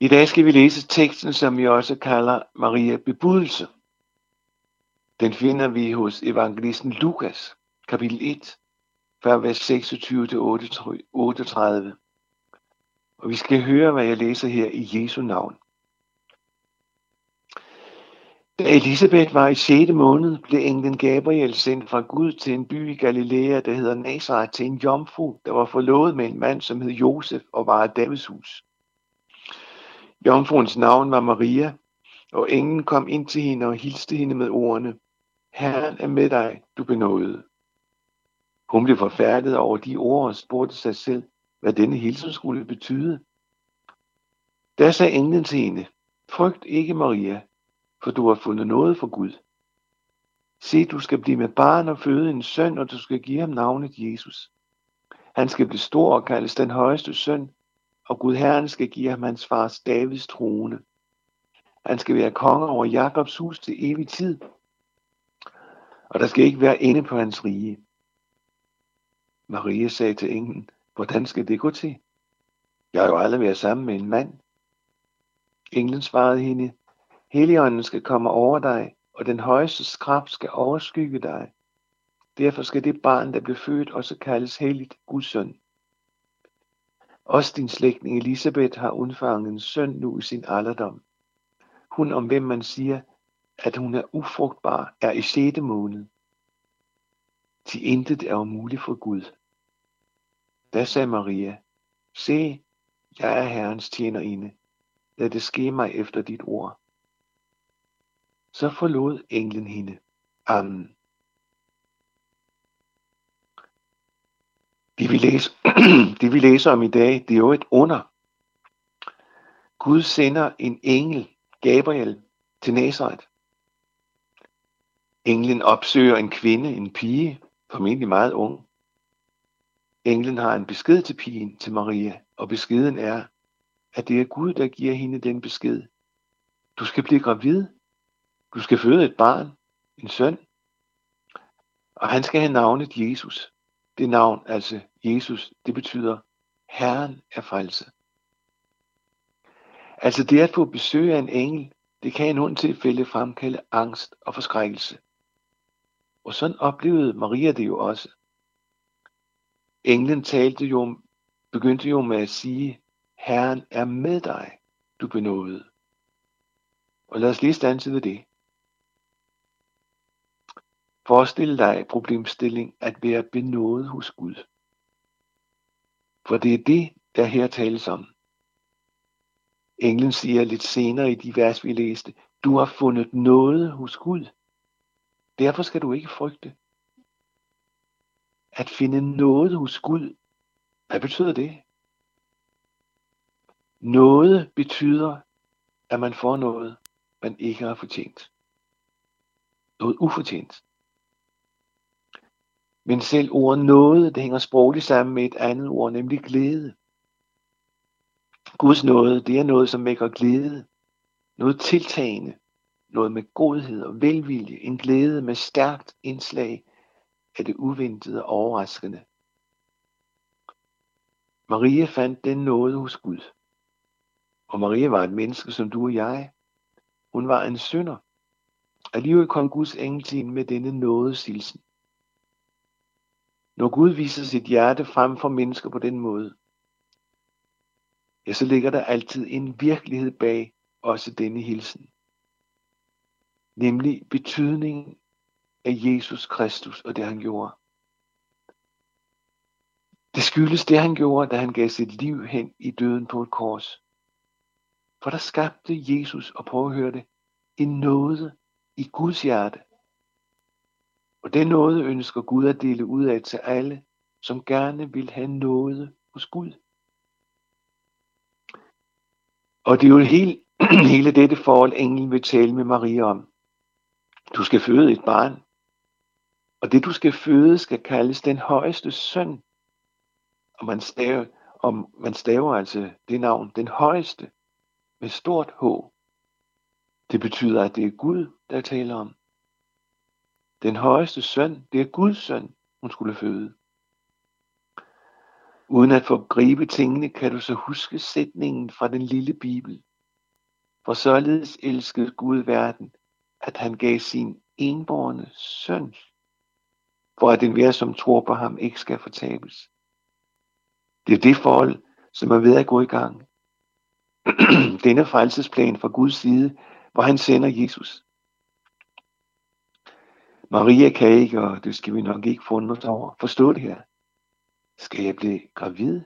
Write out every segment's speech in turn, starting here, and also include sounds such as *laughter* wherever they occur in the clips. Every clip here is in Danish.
I dag skal vi læse teksten, som vi også kalder Maria bebudelse. Den finder vi hos evangelisten Lukas, kapitel 1, fra vers 26-38. Og vi skal høre, hvad jeg læser her i Jesu navn. Da Elisabeth var i 6. måned, blev englen Gabriel sendt fra Gud til en by i Galilea, der hedder Nazareth, til en jomfru, der var forlovet med en mand, som hed Josef og var af Davids hus. Jomfruens navn var Maria, og englen kom ind til hende og hilste hende med ordene, Herren er med dig, du benåede. Hun blev forfærdet over de ord og spurgte sig selv, hvad denne hilsen skulle betyde. Da sagde englen til hende, frygt ikke Maria, for du har fundet noget for Gud. Se, du skal blive med barn og føde en søn, og du skal give ham navnet Jesus. Han skal blive stor og kaldes den højeste søn, og Gud Herren skal give ham hans fars Davids trone. Han skal være konge over Jakobs hus til evig tid, og der skal ikke være ende på hans rige. Maria sagde til englen, hvordan skal det gå til? Jeg har jo aldrig været sammen med en mand. Englen svarede hende, Helligånden skal komme over dig, og den højeste kraft skal overskygge dig. Derfor skal det barn, der blev født, også kaldes helligt Guds søn. Også din slægtning Elisabeth har undfanget en søn nu i sin alderdom. Hun, om hvem man siger, at hun er ufrugtbar, er i 6. måned. Til intet er umuligt for Gud. Da sagde Maria, se, jeg er Herrens tjenerinde. Lad det ske mig efter dit ord. Så forlod englen hende. Amen. Det vi, læser, *clears throat* det vi læser om i dag, det er jo et under. Gud sender en engel, Gabriel, til Nazareth. Englen opsøger en kvinde, en pige, formentlig meget ung. Englen har en besked til pigen, til Maria, og beskeden er, at det er Gud, der giver hende den besked. Du skal blive gravid. Du skal føde et barn, en søn. Og han skal have navnet Jesus. Det navn, altså Jesus, det betyder, Herren er frelse. Altså det at få besøg af en engel, det kan i nogle tilfælde fremkalde angst og forskrækkelse. Og sådan oplevede Maria det jo også. Englen talte jo, begyndte jo med at sige, Herren er med dig, du benåede. Og lad os lige stanse ved det. Forestil dig problemstilling at være benådet hos Gud. For det er det, der her tales om. Englen siger lidt senere i de vers, vi læste, du har fundet noget hos Gud. Derfor skal du ikke frygte. At finde noget hos Gud, hvad betyder det? Noget betyder, at man får noget, man ikke har fortjent. Noget ufortjent. Men selv ordet noget, det hænger sprogligt sammen med et andet ord, nemlig glæde. Guds nåde, det er noget, som vækker glæde. Noget tiltagende. Noget med godhed og velvilje. En glæde med stærkt indslag af det uventede og overraskende. Maria fandt den nåde hos Gud. Og Maria var et menneske som du og jeg. Hun var en synder. Alligevel kom Guds engel til hende med denne nådesilsen. Når Gud viser sit hjerte frem for mennesker på den måde, ja, så ligger der altid en virkelighed bag også denne hilsen. Nemlig betydningen af Jesus Kristus og det han gjorde. Det skyldes det han gjorde, da han gav sit liv hen i døden på et kors. For der skabte Jesus, og prøv at høre det, en nåde i Guds hjerte. Og den nåde ønsker Gud at dele ud af til alle, som gerne vil have noget hos Gud. Og det er jo hele, *clears throat* hele dette forhold, englen vil tale med Maria om. Du skal føde et barn, og det du skal føde skal kaldes den højeste søn. Og man staver, og man staver altså det navn, den højeste, med stort H. Det betyder, at det er Gud, der taler om. Den højeste søn, det er Guds søn, hun skulle føde. Uden at forgribe tingene, kan du så huske sætningen fra den lille bibel, For således elskede Gud verden, at han gav sin enborne søn, for at enhver, som tror på ham, ikke skal fortabes. Det er det forhold, som er ved at gå i gang. *clears throat* Denne frelsesplan fra Guds side, hvor han sender Jesus. Maria kan ikke, og det skal vi nok ikke funde os over, forstå det her. Skal jeg blive gravid?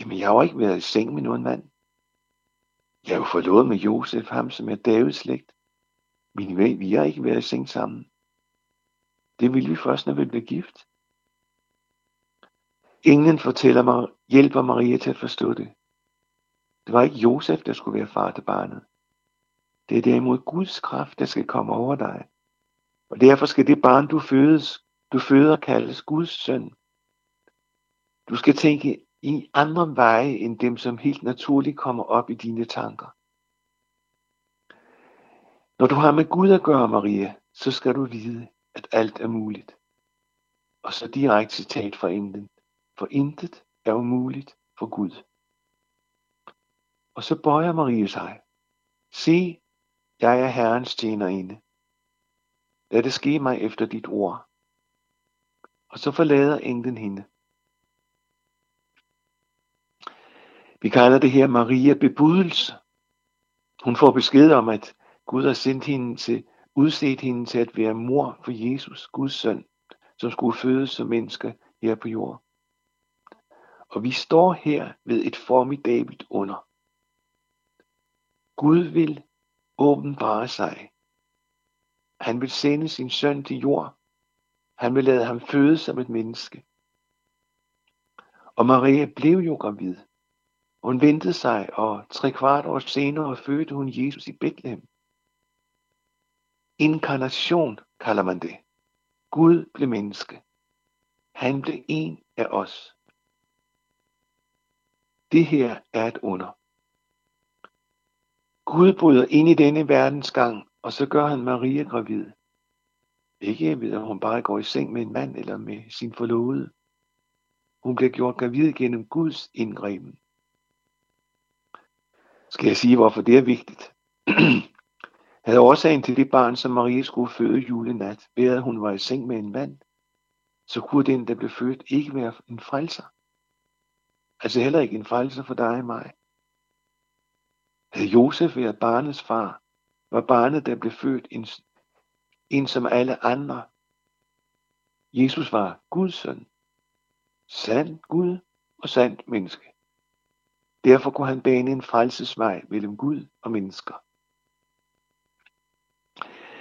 Jamen, jeg har jo ikke været i seng med nogen mand. Jeg er jo forlovet med Josef, ham som er Davids slægt. Men vi har ikke været i seng sammen. Det vil vi først, når vi bliver gift. Ingen fortæller mig, hjælper Maria til at forstå det. Det var ikke Josef, der skulle være far til barnet. Det er derimod Guds kraft, der skal komme over dig. Og derfor skal det barn, du fødes, du føder, kaldes Guds søn. Du skal tænke i andre veje end dem, som helt naturligt kommer op i dine tanker. Når du har med Gud at gøre, Maria, så skal du vide, at alt er muligt. Og så direkte citat fra englen. For intet er umuligt for Gud. Og så bøjer Marie sig. Se, jeg er Herrens tjenerinde. Lad det ske mig efter dit ord. Og så forlader englen hende. Vi kalder det her Maria bebudelse. Hun får besked om, at Gud har sendt hende til, udset hende til at være mor for Jesus, Guds søn, som skulle fødes som menneske her på jorden. Og vi står her ved et formidabelt under. Gud vil åbenbare sig. Han vil sende sin søn til jord. Han vil lade ham føde som et menneske. Og Maria blev jo gravid. Hun ventede sig, og tre kvart år senere fødte hun Jesus i Bethlehem. Inkarnation kalder man det. Gud blev menneske. Han blev en af os. Det her er et under. Gud bryder ind i denne verdens gang, og så gør han Maria gravid. Ikke ved, at hun bare går i seng med en mand eller med sin forlovede. Hun bliver gjort gravid gennem Guds indgriben. Skal jeg sige, hvorfor det er vigtigt? *clears throat* Havde årsagen til det barn, som Maria skulle føde julenat, ved at hun var i seng med en mand, så kunne den, der blev født, ikke være en frelser. Altså heller ikke en frelser for dig og mig. Havde Josef været barnets far, var barnet, der blev født, en, en som alle andre. Jesus var Guds søn. Sand Gud og sandt menneske. Derfor kunne han bane en frelsesvej mellem Gud og mennesker.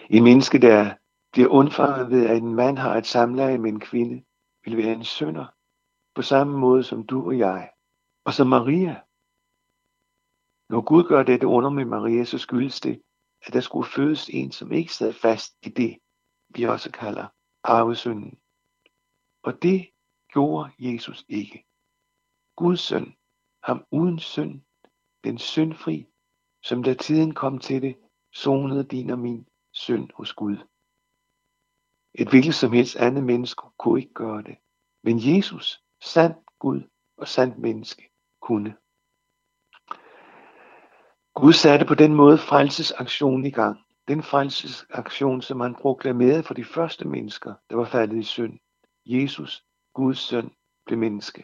En menneske, der bliver undfanget ved, at en mand har et samleje med en kvinde, vil være en synder, på samme måde som du og jeg, og som Maria. Når Gud gør dette under med Maria, så skyldes det, at der skulle fødes en, som ikke sad fast i det, vi også kalder arvesynden. Og det gjorde Jesus ikke. Guds søn, ham uden synd, den syndfri, som da tiden kom til det, sonede din og min synd hos Gud. Et hvilket som helst andet menneske kunne ikke gøre det. Men Jesus, sand Gud og sandt menneske, kunne. Gud satte på den måde frelsesaktionen i gang. Den frelsesaktion, som han proklamerede for de første mennesker, der var faldet i synd. Jesus, Guds søn, blev menneske.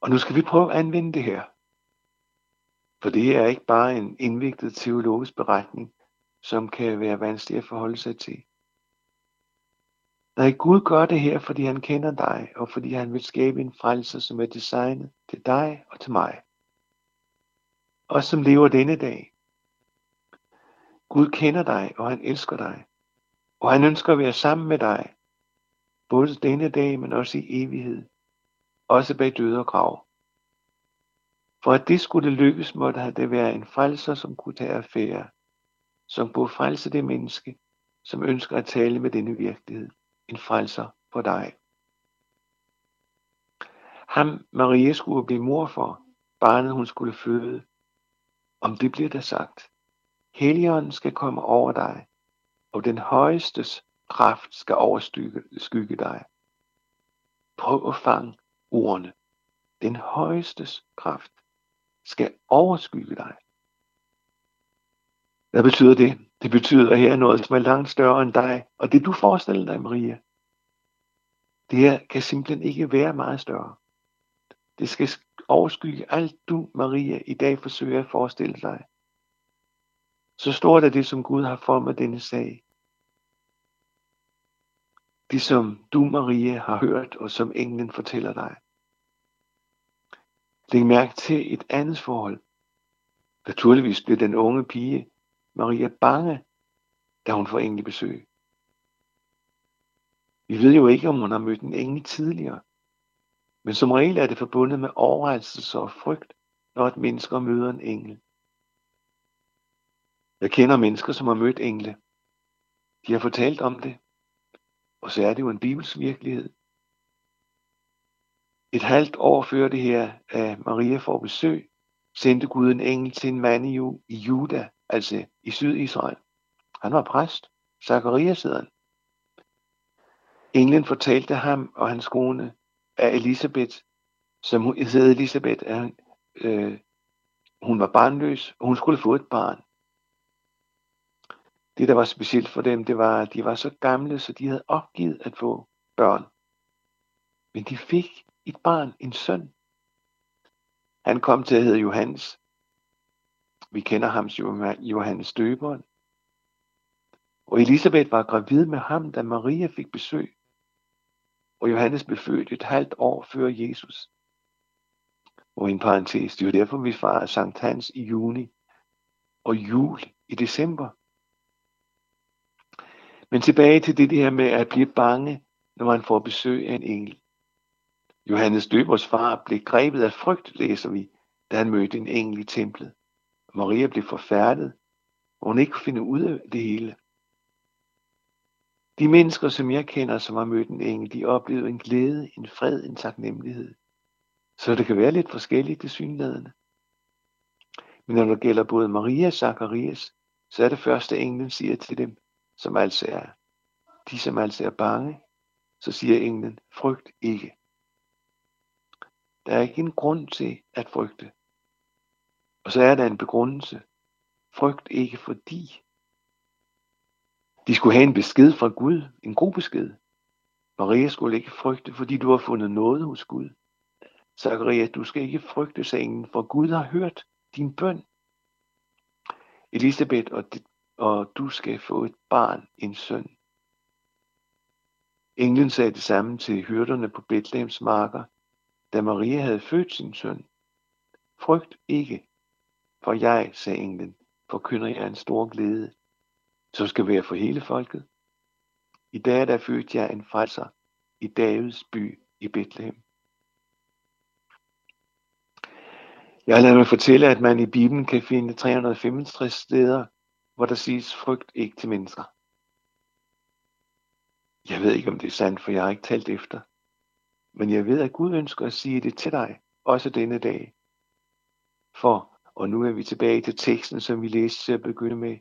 Og nu skal vi prøve at anvende det her. For det er ikke bare en indviklet teologisk beretning, som kan være vanskelig at forholde sig til. Nej, Gud gør det her, fordi han kender dig, og fordi han vil skabe en frelse, som er designet til dig og til mig os som lever denne dag. Gud kender dig, og han elsker dig. Og han ønsker at være sammen med dig. Både denne dag, men også i evighed. Også bag døde og grav. For at det skulle lykkes, måtte det være en frelser, som kunne tage affære. Som kunne frelse det menneske, som ønsker at tale med denne virkelighed. En frelser for dig. Ham Maria skulle blive mor for, barnet hun skulle føde. Om det bliver der sagt. Helligånden skal komme over dig, og den højestes kraft skal overskygge dig. Prøv at fange ordene. Den højestes kraft. skal overskygge dig. Hvad betyder det? Det betyder her noget, som er langt større end dig, og det du forestiller dig, Maria. Det her kan simpelthen ikke være meget større. Det skal overskygge alt du, Maria, i dag forsøger at forestille dig. Så stort er det, som Gud har formet denne sag. Det som du, Maria, har hørt, og som englen fortæller dig. Læg mærke til et andet forhold. Naturligvis bliver den unge pige, Maria, bange, da hun får engel besøg. Vi ved jo ikke, om hun har mødt en engel tidligere. Men som regel er det forbundet med overraskelse og frygt, når et menneske møder en engel. Jeg kender mennesker, som har mødt engle. De har fortalt om det. Og så er det jo en bibelsk virkelighed. Et halvt år før det her, at Maria får besøg, sendte Gud en engel til en mand i Juda, altså i Sydisrael. Han var præst, Zacharias hedder han. Englen fortalte ham og hans kone, af Elisabeth, som hun hed Elisabeth, er, øh, hun var barnløs, og hun skulle få et barn. Det, der var specielt for dem, det var, at de var så gamle, så de havde opgivet at få børn. Men de fik et barn, en søn. Han kom til at hedde Johannes. Vi kender ham som Johannes Døberen. Og Elisabeth var gravid med ham, da Maria fik besøg. Og Johannes blev født et halvt år før Jesus. Og en parentes, det er jo derfor, vi fejrer Sankt Hans i juni og jul i december. Men tilbage til det her med at blive bange, når man får besøg af en engel. Johannes Døbers far blev grebet af frygt, læser vi, da han mødte en engel i templet. Maria blev forfærdet, og hun ikke kunne finde ud af det hele. De mennesker, som jeg kender, som har mødt en engel, de oplevede en glæde, en fred, en taknemmelighed. Så det kan være lidt forskelligt til synlædende. Men når det gælder både Maria og Zacharias, så er det første englen siger til dem, som altså er de, som altså er bange, så siger englen, frygt ikke. Der er ikke en grund til at frygte. Og så er der en begrundelse. Frygt ikke fordi. De skulle have en besked fra Gud, en god besked. Maria skulle ikke frygte, fordi du har fundet noget hos Gud. Zakaria, du skal ikke frygte, sengen, for Gud har hørt din bøn. Elisabeth og og du skal få et barn, en søn. Englen sagde det samme til hyrderne på Bethlehems marker, da Maria havde født sin søn. Frygt ikke, for jeg, sagde englen, forkynder jeg en stor glæde, så skal være for hele folket. I dag der født jeg en frelser i Davids by i Bethlehem. Jeg har mig fortælle, at man i Bibelen kan finde 365 steder, hvor der siges frygt ikke til mennesker. Jeg ved ikke, om det er sandt, for jeg har ikke talt efter. Men jeg ved, at Gud ønsker at sige det til dig, også denne dag. For, og nu er vi tilbage til teksten, som vi læste til at begynde med.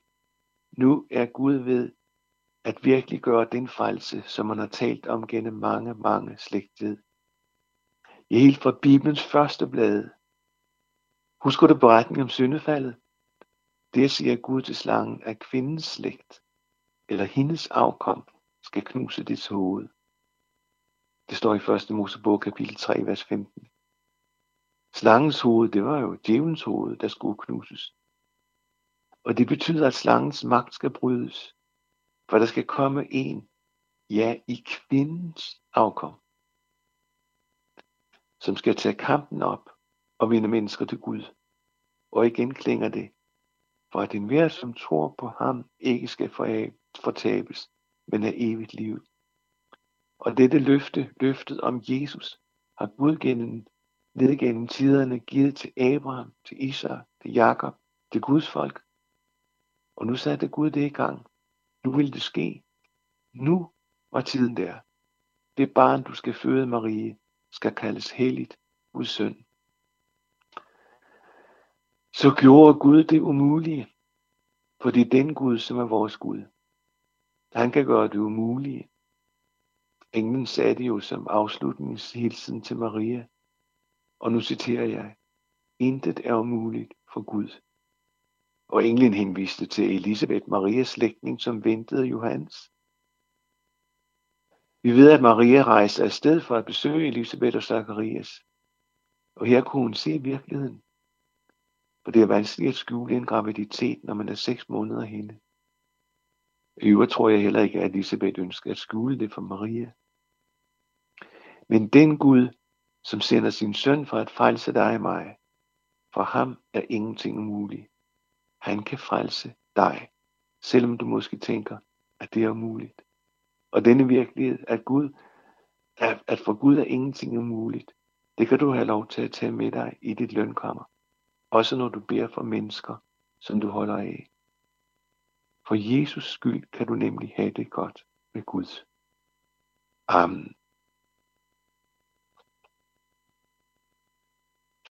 Nu er Gud ved at virkelig gøre den frelse, som man har talt om gennem mange, mange slægtled. I helt fra Bibelens første blade. Husker du beretningen om syndefaldet? Det siger Gud til slangen, at kvindens slægt, eller hendes afkom, skal knuse dit hoved. Det står i 1. Mosebog kapitel 3, vers 15. Slangens hoved, det var jo djævelens hoved, der skulle knuses. Og det betyder, at slangens magt skal brydes, for der skal komme en, ja, i kvindens afkom, som skal tage kampen op og vinde mennesker til Gud. Og igen klinger det, for at enhver, som tror på ham, ikke skal fortabes, men have evigt liv. Og dette løfte, løftet om Jesus, har Gud gennem, ned gennem tiderne givet til Abraham, til Isak, til Jakob, til Guds folk. Og nu satte Gud det i gang. Nu ville det ske. Nu var tiden der. Det barn, du skal føde, Marie, skal kaldes helligt Guds søn så gjorde Gud det umulige. For det er den Gud, som er vores Gud. Han kan gøre det umulige. Englen sagde det jo som afslutningshilsen til Maria. Og nu citerer jeg. intet er umuligt for Gud. Og englen henviste til Elisabeth Marias slægtning, som ventede Johannes. Vi ved, at Maria rejste afsted for at besøge Elisabeth og Zacharias. Og her kunne hun se virkeligheden. For det er vanskeligt at skjule en graviditet, når man er seks måneder henne. I øvrigt tror jeg heller ikke, at Elisabeth ønsker at skjule det for Maria. Men den Gud, som sender sin søn for at frelse dig og mig, for ham er ingenting umuligt. Han kan frelse dig, selvom du måske tænker, at det er umuligt. Og denne virkelighed, at Gud, at, at for Gud er ingenting umuligt, det kan du have lov til at tage med dig i dit lønkammer. Også når du beder for mennesker, som du holder af. For Jesus skyld kan du nemlig have det godt med Gud. Amen.